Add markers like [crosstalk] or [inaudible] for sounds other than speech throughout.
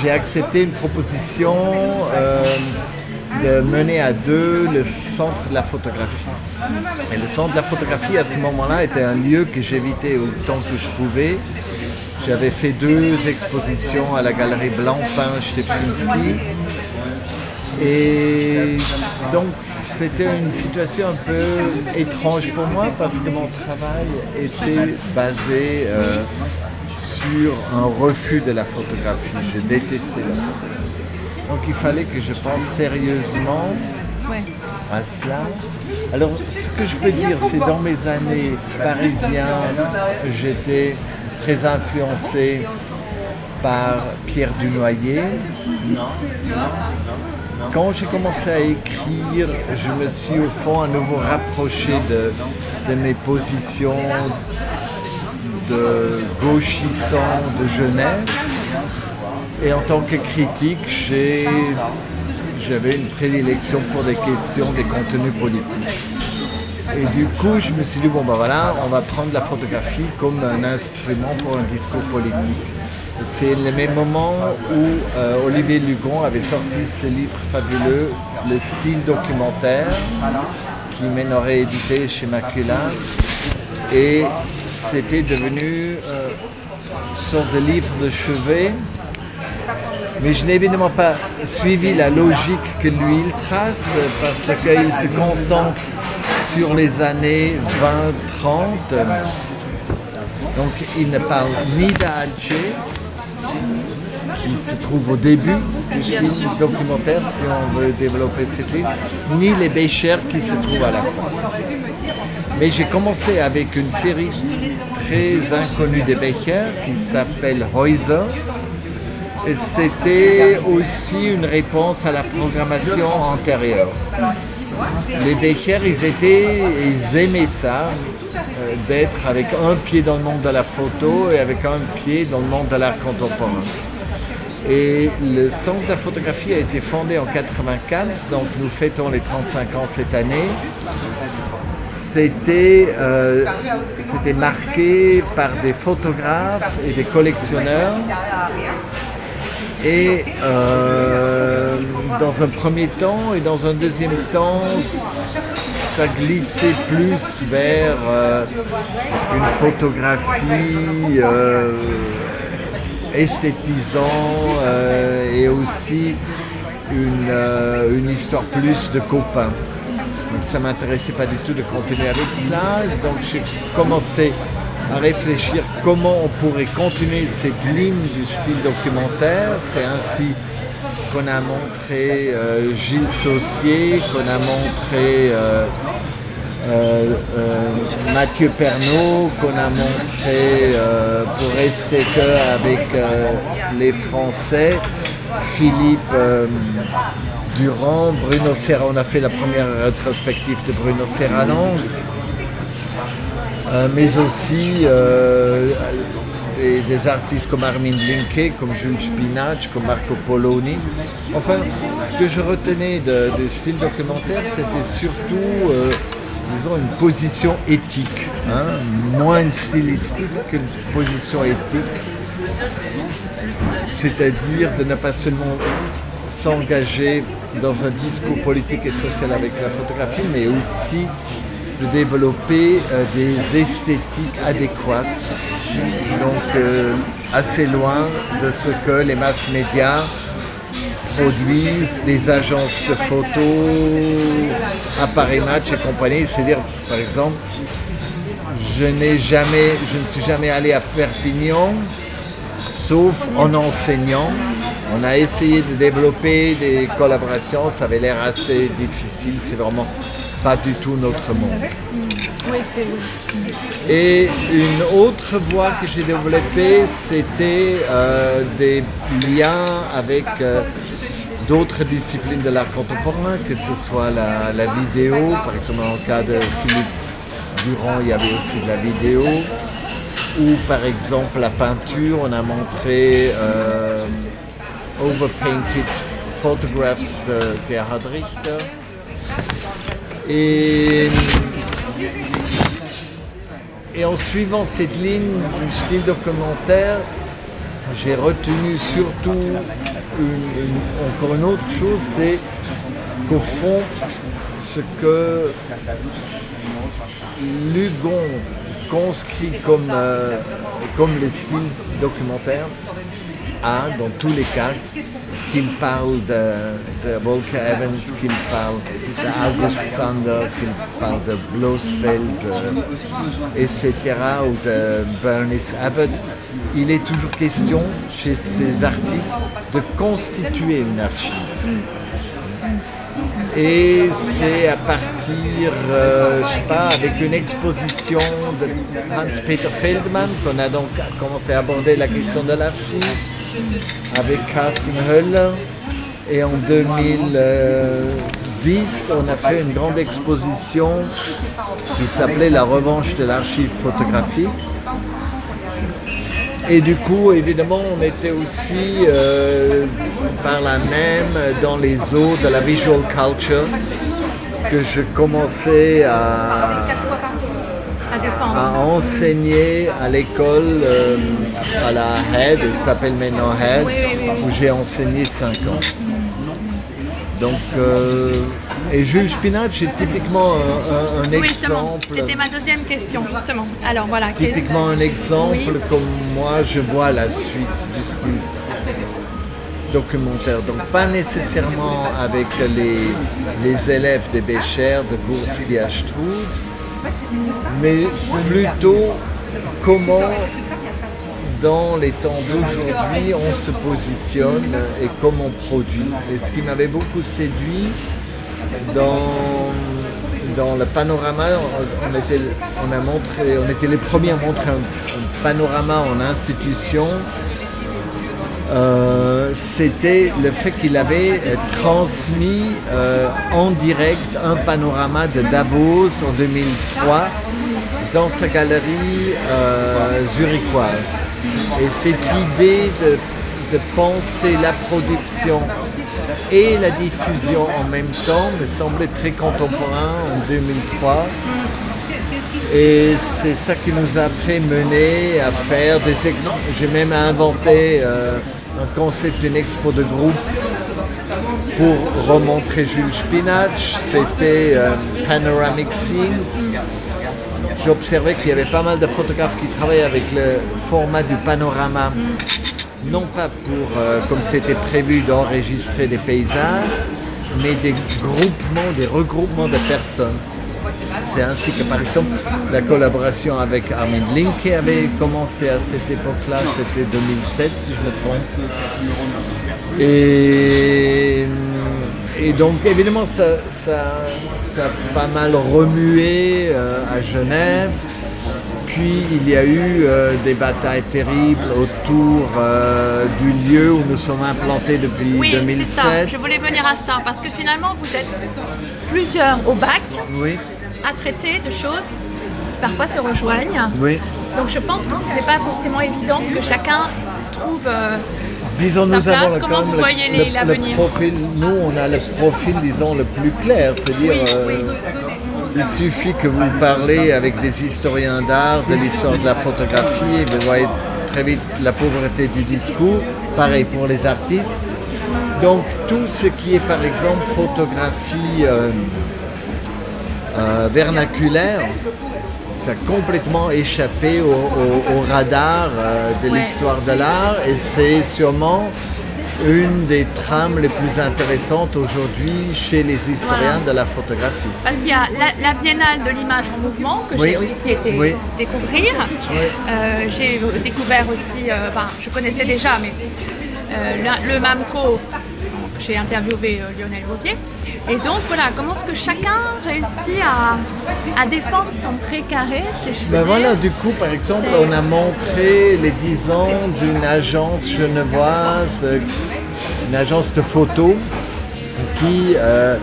j'ai accepté une proposition euh, de mener à deux le centre de la photographie. Et le centre de la photographie à ce moment-là était un lieu que j'évitais autant que je pouvais. J'avais fait deux expositions à la galerie Blancpain Stepinski. Et donc c'était une situation un peu étrange pour moi parce que mon travail était basé euh, sur un refus de la photographie. Je détestais la photographie. Donc il fallait que je pense sérieusement à cela. Alors ce que je peux dire, c'est dans mes années parisiennes, j'étais très influencé par Pierre Dunoyer. Quand j'ai commencé à écrire, je me suis au fond à nouveau rapproché de, de mes positions gauchissant de jeunesse. Et en tant que critique, j'avais une prédilection pour des questions, des contenus politiques. Et du coup, je me suis dit, bon ben voilà, on va prendre la photographie comme un instrument pour un discours politique. C'est le même moment où euh, Olivier Lugon avait sorti ce livre fabuleux, Le style documentaire, qui m'aurait édité chez Macula. Et c'était devenu euh, une sorte de livre de chevet. Mais je n'ai évidemment pas suivi la logique que lui il trace parce qu'il se concentre sur les années 20-30. Donc il ne parle ni d'Alche, qui se trouve au début du film documentaire, si on veut développer cette ligne, ni les Béchers qui se trouvent à la fin. Mais j'ai commencé avec une série très inconnue des Becher qui s'appelle Häuser. Et c'était aussi une réponse à la programmation antérieure. Les Becher, ils étaient, ils aimaient ça, euh, d'être avec un pied dans le monde de la photo et avec un pied dans le monde de l'art contemporain. Et le centre de la photographie a été fondé en 84, donc nous fêtons les 35 ans cette année euh, c'était marqué par des photographes et des collectionneurs. Et euh, dans un premier temps et dans un deuxième temps, ça glissait plus vers euh, une photographie esthétisant et aussi une, une histoire plus de copains. Ça m'intéressait pas du tout de continuer avec cela. Donc j'ai commencé à réfléchir comment on pourrait continuer cette ligne du style documentaire. C'est ainsi qu'on a montré euh, Gilles Saucier, qu'on a montré euh, euh, Mathieu Pernaud, qu'on a montré pour rester que avec les Français, Philippe Durand, Bruno Serra, on a fait la première rétrospective de Bruno Serraland, euh, mais aussi euh, des, artistes comme Armin Blinke, comme Jules Spinach, comme Marco Poloni. Enfin, ce que je retenais de, style documentaire, c'était surtout, euh, disons, une position éthique, hein, moins une stylistique qu'une position éthique. C'est-à-dire de ne pas seulement s'engager dans un discours politique et social avec la photographie, mais aussi de développer euh, des esthétiques adéquates, donc euh, assez loin de ce que les masses médias produisent, des agences de photos, appareils match et compagnie. C'est-à-dire, par exemple, je n'ai jamais, je ne suis jamais allé à Perpignan, sauf en enseignant. On a essayé de développer des collaborations, ça avait l'air assez difficile, c'est vraiment pas du tout notre monde. Oui, c'est Et une autre voie que j'ai développée, c'était euh, des liens avec euh, d'autres disciplines de l'art contemporain, que ce soit la, vidéo, par exemple dans le cas de Philippe Durand, il y avait aussi de la vidéo, ou par exemple la peinture, on a montré euh, overpainted photographs de Gerhard Richter. Et, en suivant cette ligne du style documentaire, j'ai retenu surtout encore une autre chose, c'est qu'au fond, ce que Lugon conscrit comme, euh, comme les styles documentaires a, dans tous les cas, qu'il parle de, de Volker Evans, qu'il parle d'August Sander, qu'il parle de Blosfeld, euh, etc., ou de Bernice Abbott, il est toujours question chez ces artistes de constituer une archive. Et c'est à partir, euh, je sais pas, avec une exposition de Hans-Peter Feldman qu'on a donc commencé à aborder la question de l'archive avec Carsten Höller. Et en 2010, on a fait une grande exposition qui s'appelait La revanche de l'archive photographique. Et du coup, évidemment, on était aussi euh, par la même dans les eaux de la visual culture que je commençais à, enseigner à l'école euh, à la Head, il s'appelle maintenant Head, où j'ai enseigné 5 ans. Donc, euh, et Jules Spinach est typiquement un, exemple. C'était ma deuxième question, justement. Alors voilà. Typiquement un exemple comme moi je vois la suite du style documentaire. Donc pas nécessairement avec les, les élèves des Béchers de Goursky à mais plutôt comment dans les temps d'aujourd'hui on se positionne et comment on produit. Et ce qui m'avait beaucoup séduit, dans, le panorama, on, était, a montré, on était les premiers à montrer un, panorama en institution. Euh, c'était le fait qu'il avait transmis euh, en direct un panorama de Davos en 2003 dans sa galerie euh, zurichoise. Et cette idée de penser la production et la diffusion en même temps me semblait très contemporain en 2003. Et c'est ça qui nous a après mené à faire des expos. J'ai même inventé euh, un concept d'une expo de groupe pour remontrer Jules Spinach. C'était euh, Panoramic Scenes. J'observais qu'il y avait pas mal de photographes qui travaillaient avec le format du panorama non pas pour, euh, comme c'était prévu, d'enregistrer des paysages, mais des groupements, des regroupements de personnes. C'est ainsi que, par exemple, la collaboration avec Armin Link avait commencé à cette époque-là, c'était 2007 si je me trompe. Et, et donc, évidemment, ça, a pas mal remué euh, à Genève. Puis il y a eu euh, des batailles terribles autour euh, du lieu où nous sommes implantés depuis oui, 2007. c'est ça. Je voulais venir à ça parce que finalement vous êtes plusieurs au bac à traiter de choses qui parfois se rejoignent. Oui. Donc je pense que ce n'est pas forcément évident que chacun trouve euh, disons, nous place. avons Comment vous voyez l'avenir? Nous, on a le profil, disons, le plus clair, c'est-à-dire il suffit que vous parlez avec des historiens d'art de l'histoire de la photographie et vous voyez très vite la pauvreté du discours. Pareil pour les artistes. Donc tout ce qui est par exemple photographie euh, euh, vernaculaire, ça a complètement échappé au, radar euh, de l'histoire de l'art et c'est sûrement une des trames les plus intéressantes aujourd'hui chez les historiens de la photographie. Parce qu'il y a la, Biennale de l'image en mouvement que j'ai aussi été découvrir. Euh, j'ai découvert aussi, euh, je connaissais déjà, mais euh, le MAMCO, j'ai interviewé Lionel Vauvier. Et donc voilà, comment est-ce que chacun réussit à, défendre son précaré, si je ben voilà, du coup, par exemple, on a montré les 10 ans d'une agence genevoise, une agence de photos, qui euh,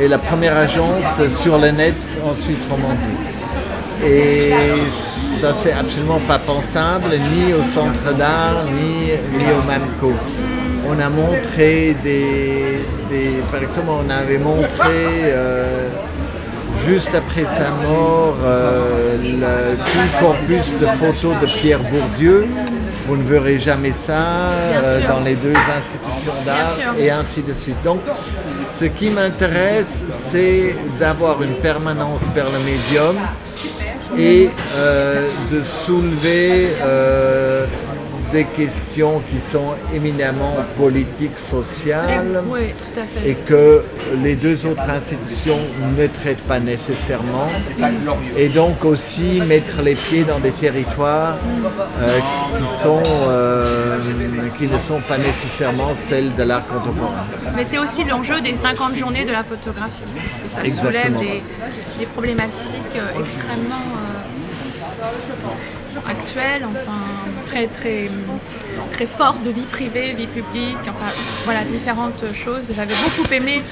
est la première agence sur le net en Suisse romandie. Et ça, c'est absolument pas pensable, ni au centre d'art, ni, ni au MAMCO on a montré des, par exemple, on avait montré euh, juste après sa mort euh, le, tout corpus de photos de Pierre Bourdieu. Vous ne verrez jamais ça dans les deux institutions d'art et ainsi de suite. Donc, ce qui m'intéresse, c'est d'avoir une permanence vers le médium et de soulever des questions qui sont éminemment politiques, sociales, et que les deux autres institutions ne traitent pas nécessairement, et donc aussi mettre les pieds dans des territoires euh, qui, sont, euh, qui ne sont pas nécessairement celles de l'art contemporain. Mais c'est aussi l'enjeu des 50 journées de la photographie, parce que ça soulève des, des, problématiques euh, extrêmement actuelle, enfin très très très forte de vie privée, vie publique, enfin voilà différentes choses. J'avais beaucoup aimé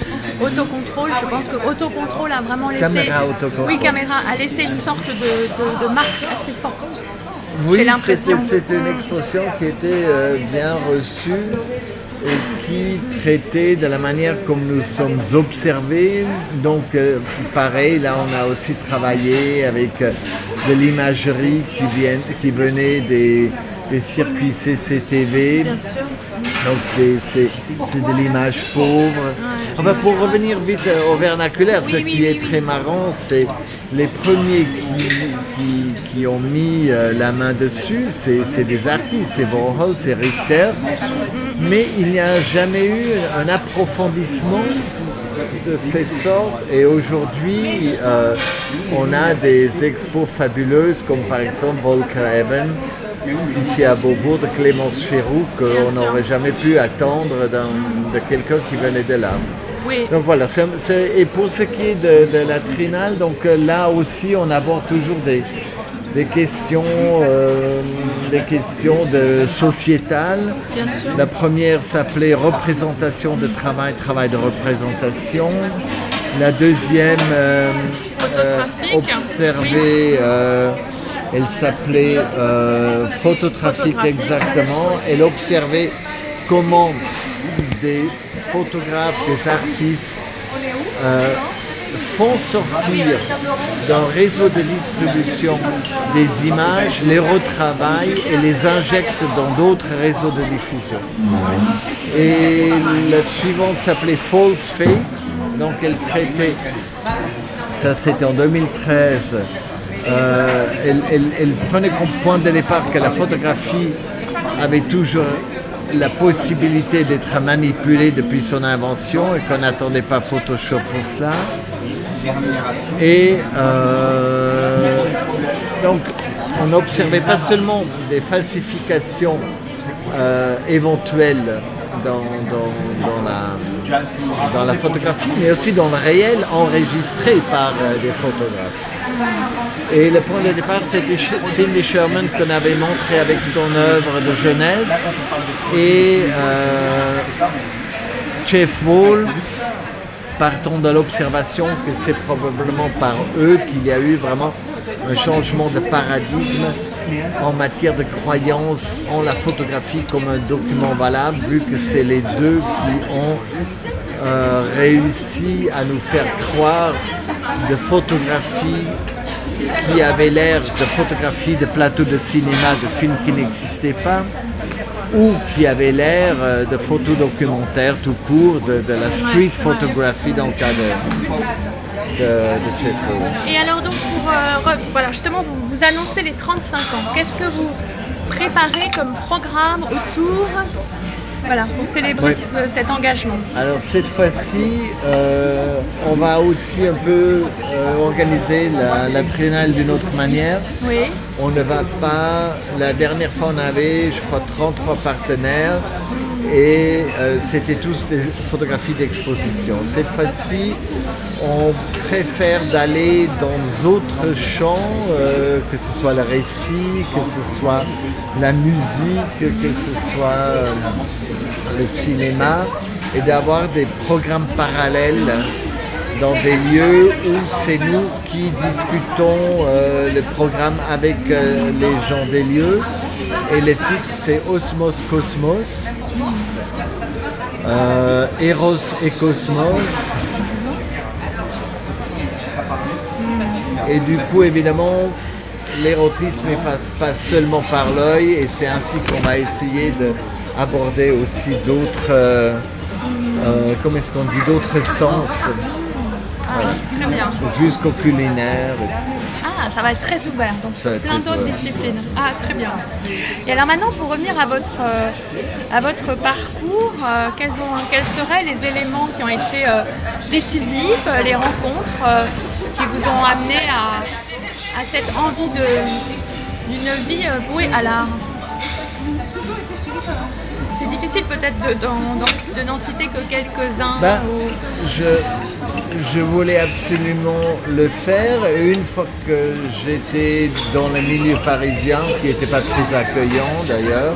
autocontrôle. Je pense que autocontrôle a vraiment laissé caméra oui caméra a laissé une sorte de, de, marque assez forte. Oui, c'est une expression qui était euh, bien reçue qui traitait de la manière comme nous sommes observés. Donc, euh, pareil, là, on a aussi travaillé avec euh, de l'imagerie qui, qui venait des, circuits CCTV. Donc c'est de l'image pauvre. Enfin, pour revenir vite euh, au vernaculaire, ce qui est très marrant, c'est les premiers qui, qui, ont mis la main dessus, c'est des artistes, c'est Warhol, c'est Richter. Mais il n'y a jamais eu un approfondissement de cette sorte. Et aujourd'hui euh, on a des expos fabuleuses comme par exemple Volker Even ici à Beaubourg de Clémence Ferrou qu'on n'aurait jamais pu attendre de quelqu'un qui venait de là. Donc voilà, et pour ce qui est de, la trinale, donc euh, là aussi on aborde toujours des, des questions, euh, des questions de sociétales. La première s'appelait représentation de travail, travail de représentation. La deuxième, euh, euh, observer, elle s'appelait phototrafic exactement. Elle observait comment des photographes, des artistes font sortir d'un réseau de distribution des images, les retravaillent et les injectent dans d'autres réseaux de diffusion. Et la suivante s'appelait False Fakes, donc elle traitait, ça c'était en 2013, euh, elle, prenait comme point de départ que la photographie avait toujours la possibilité d'être manipulée depuis son invention et qu'on n'attendait pas Photoshop pour cela. Et euh, donc, on n'observait pas seulement des falsifications euh, éventuelles dans, la, photographie, mais aussi dans le réel enregistré par des photographes. Et le point de départ, c'était Cindy Sherman qu'on avait montré avec son œuvre de jeunesse. Et Jeff Wall partons de l'observation que c'est probablement par eux qu'il y a eu vraiment un changement de paradigme en matière de croyance en la photographie comme un document valable, vu que c'est les deux qui ont euh, réussi à nous faire croire de photographies qui avaient l'air de photographies de plateaux de cinéma, de films qui n'existaient pas, ou qui avait l'air euh, de photos documentaires tout court, de, la street photography dans le cas de, de, Et alors donc pour euh, voilà justement vous, vous annoncez les 35 ans. Qu'est-ce que vous préparez comme programme autour? Voilà, pour célébrer cet engagement. Alors cette fois-ci, euh, on va aussi un peu euh, organiser la, la triennale d'une autre manière. Oui. On ne va pas, la dernière fois on avait, je crois, 33 partenaires et euh, c'était tous des photographies d'exposition. Cette fois-ci, on préfère d'aller dans d'autres champs, que ce soit le récit, que ce soit la musique, que ce soit le cinéma et d'avoir des programmes parallèles dans des lieux où c'est nous qui discutons euh, le programme avec euh, les gens des lieux. Et le titre c'est Osmos Cosmos, euh, Eros et Cosmos. Et du coup évidemment l'érotisme ne passe pas seulement par l'œil et c'est ainsi qu'on va essayer d'aborder aussi d'autres, comment est-ce qu'on dit, d'autres sens. Ah, très bien. Jusqu'au culinaire. Ah, ça va être très ouvert, donc plein d'autres disciplines. Ah, très bien. Et alors maintenant, pour revenir à votre, euh, à votre parcours, quels, ont, quels, seraient les éléments qui ont été décisifs, les rencontres qui vous ont amené à, à cette envie d'une vie euh, vouée à l'art? C'est difficile peut-être de, n'en citer que quelques-uns. Ben, je, je, voulais absolument le faire et une fois que j'étais dans le milieu parisien, qui n'était pas très accueillant d'ailleurs.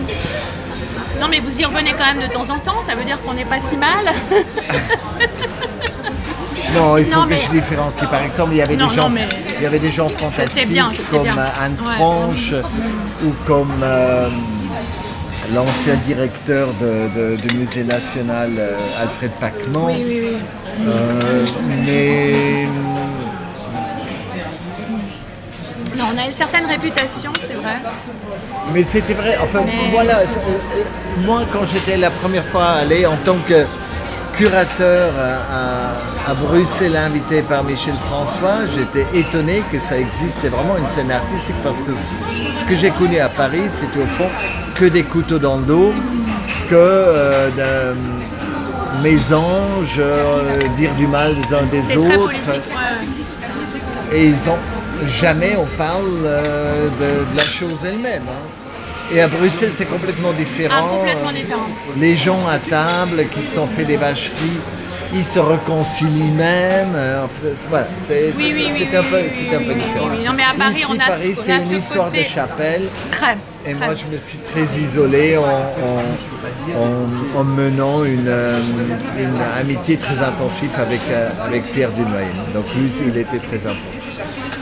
Non mais vous y revenez quand même de temps en temps, ça veut dire qu'on n'est pas si mal. [laughs] Non, il faut que je différencie. Par exemple, il y avait, des, gens, il y avait des gens fantastiques comme Anne Tranche ou comme euh, l'ancien directeur du Musée national euh, Alfred Pacman. Oui, oui, oui. Euh, mais. Non, on a une certaine réputation, c'est vrai. Mais c'était vrai. Enfin, voilà. Moi, quand j'étais la première fois allé en tant que curateur à, Bruxelles invité par Michel François, j'étais étonné que ça existait vraiment une scène artistique parce que ce que j'ai connu à Paris, c'était au fond que des couteaux dans le dos, que euh, mes anges, euh, dire du mal des uns des autres. Et ils ont jamais on parle euh, de, la chose elle-même. Hein. Et à Bruxelles, c'est complètement différent. Ah, différent. Les gens à table qui se sont fait des vacheries, ils se réconcilient même. Voilà, c'est un, peu, un peu différent. non, mais à Paris, on a Paris, c'est une histoire de chapelle. Très. Et moi, je me suis très isolé en, menant une, euh, une, amitié très intensive avec, euh, avec Pierre Dunoyer. Donc lui, il était très important.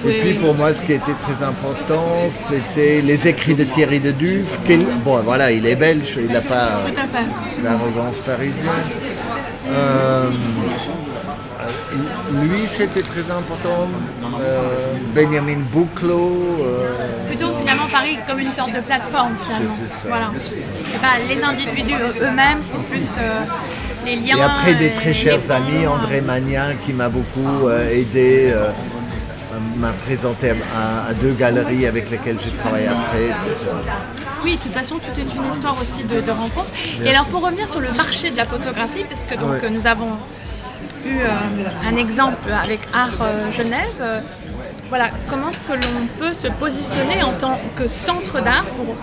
Et puis pour moi, ce qui était très important, c'était les écrits de Thierry de Duf. Bon, voilà, il est belge, il n'a pas l'arrogance parisienne. Euh, lui, c'était très important. Euh, Benjamin Bouclot. Euh, c'est plutôt finalement Paris comme une sorte de plateforme finalement. Voilà. C'est pas les individus eux-mêmes, c'est plus les liens. Et après des très chers amis, André Magnin qui m'a beaucoup aidé m'a présenté à, deux galeries avec lesquelles j'ai travaillé après. Oui, de toute façon, tout est une histoire aussi de, de rencontres. Et alors, pour revenir sur le marché de la photographie, parce que donc nous avons eu euh, un exemple avec Art euh, Genève. Euh, voilà, comment est-ce que l'on peut se positionner en tant que centre d'art pour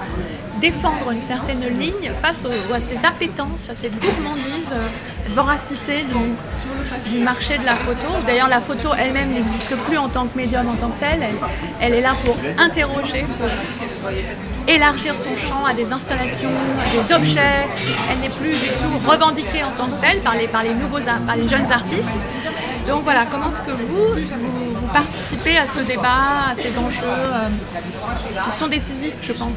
défendre une certaine ligne face à ces appétences, à cette gourmandise, voracité du, marché de la photo. D'ailleurs, la photo elle-même n'existe plus en tant que médium en tant que telle. Elle, est là pour interroger, pour élargir son champ à des installations, à des objets. Elle n'est plus du tout revendiquée en tant que telle par les, par les jeunes artistes. Donc voilà, comment est-ce que vous, vous, participez à ce débat, à ces enjeux euh, qui sont décisifs, je pense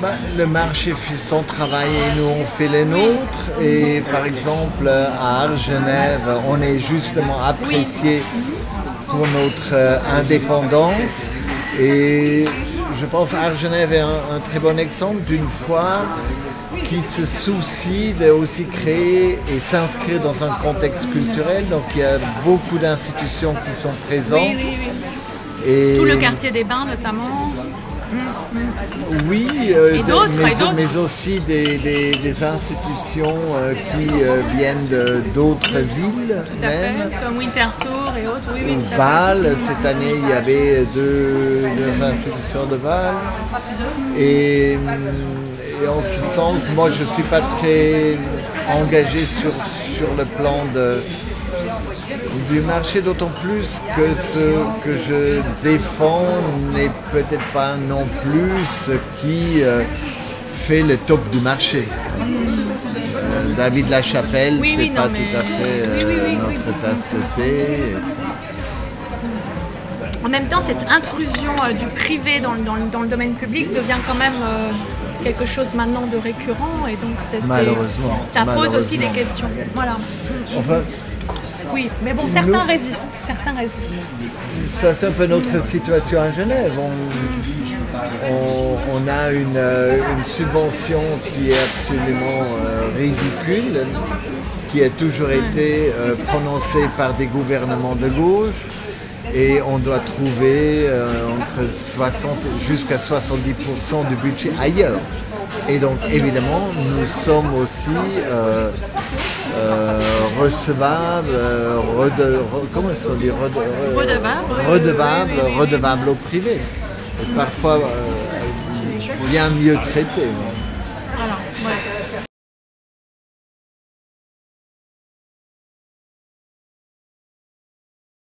bah, le marché fait son travail et nous on fait les nôtres. Et par exemple à Genève, on est justement apprécié pour notre euh, indépendance. Et je pense Art Genève est un, très bon exemple d'une foire qui se soucie de aussi créer et s'inscrire dans un contexte culturel. Donc il y a beaucoup d'institutions qui sont présentes. Et Tout le quartier des bains notamment. Oui, euh, mais, aussi des, institutions euh, qui euh, viennent d'autres villes. Tout à fait, comme Winterthur et autres. Oui, oui, Bâle, cette année il y avait deux, institutions de Bâle. Et, en ce sens, moi je ne suis pas très engagé sur, sur le plan de, du marché, d'autant plus que ce que je défends n'est peut-être pas non plus ce qui euh, fait le top du marché. Euh, David Lachapelle, oui, c'est pas tout à fait euh, notre tasse de thé. En même temps, cette intrusion du privé dans, dans, le domaine public devient quand même quelque chose maintenant de récurrent et donc malheureusement, ça pose aussi des questions. Voilà. Enfin, Oui, mais bon, certains résistent. Certains résistent. Ça, c'est un peu notre situation à Genève. On, a une, subvention qui est absolument ridicule, qui a toujours été prononcée par des gouvernements de gauche et on doit trouver euh, entre 60 jusqu'à 70% du budget ailleurs. Et donc évidemment, nous sommes aussi euh, euh, recevables, comment est-ce qu'on dit redevables, redevables, au privé. Et parfois bien mieux traités.